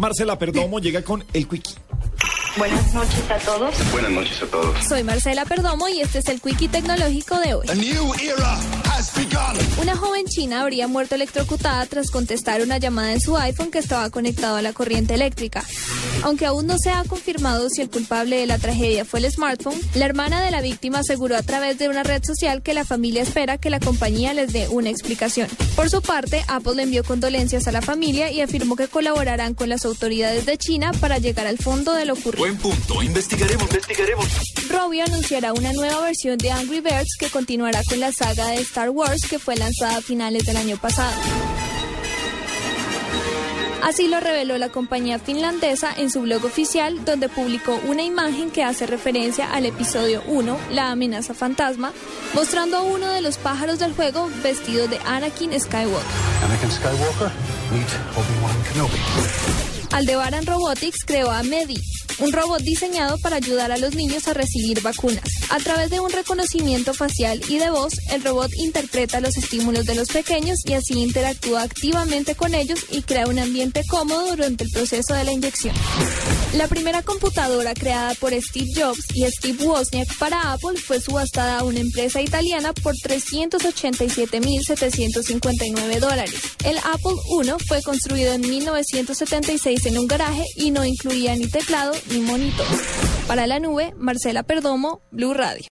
Marcela Perdomo llega con el Quickie. Buenas noches a todos. Buenas noches a todos. Soy Marcela Perdomo y este es el Quickie Tecnológico de hoy. A new era. Una joven china habría muerto electrocutada tras contestar una llamada en su iPhone que estaba conectado a la corriente eléctrica. Aunque aún no se ha confirmado si el culpable de la tragedia fue el smartphone, la hermana de la víctima aseguró a través de una red social que la familia espera que la compañía les dé una explicación. Por su parte, Apple le envió condolencias a la familia y afirmó que colaborarán con las autoridades de China para llegar al fondo de lo ocurrido. Buen punto. Investigaremos, investigaremos. Robbie anunciará una nueva versión de Angry Birds que continuará con la saga de Star Wars que fue lanzada a finales del año pasado. Así lo reveló la compañía finlandesa en su blog oficial, donde publicó una imagen que hace referencia al episodio 1, La amenaza fantasma, mostrando a uno de los pájaros del juego vestido de Anakin Skywalker. Anakin Skywalker, meet Obi-Wan Kenobi. Aldebaran Robotics creó a Medi, un robot diseñado para ayudar a los niños a recibir vacunas. A través de un reconocimiento facial y de voz, el robot interpreta los estímulos de los pequeños y así interactúa activamente con ellos y crea un ambiente cómodo durante el proceso de la inyección. La primera computadora creada por Steve Jobs y Steve Wozniak para Apple fue subastada a una empresa italiana por 387.759 dólares. El Apple I fue construido en 1976 en un garaje y no incluía ni teclado ni monitor. Para la nube, Marcela Perdomo, Blue Radio.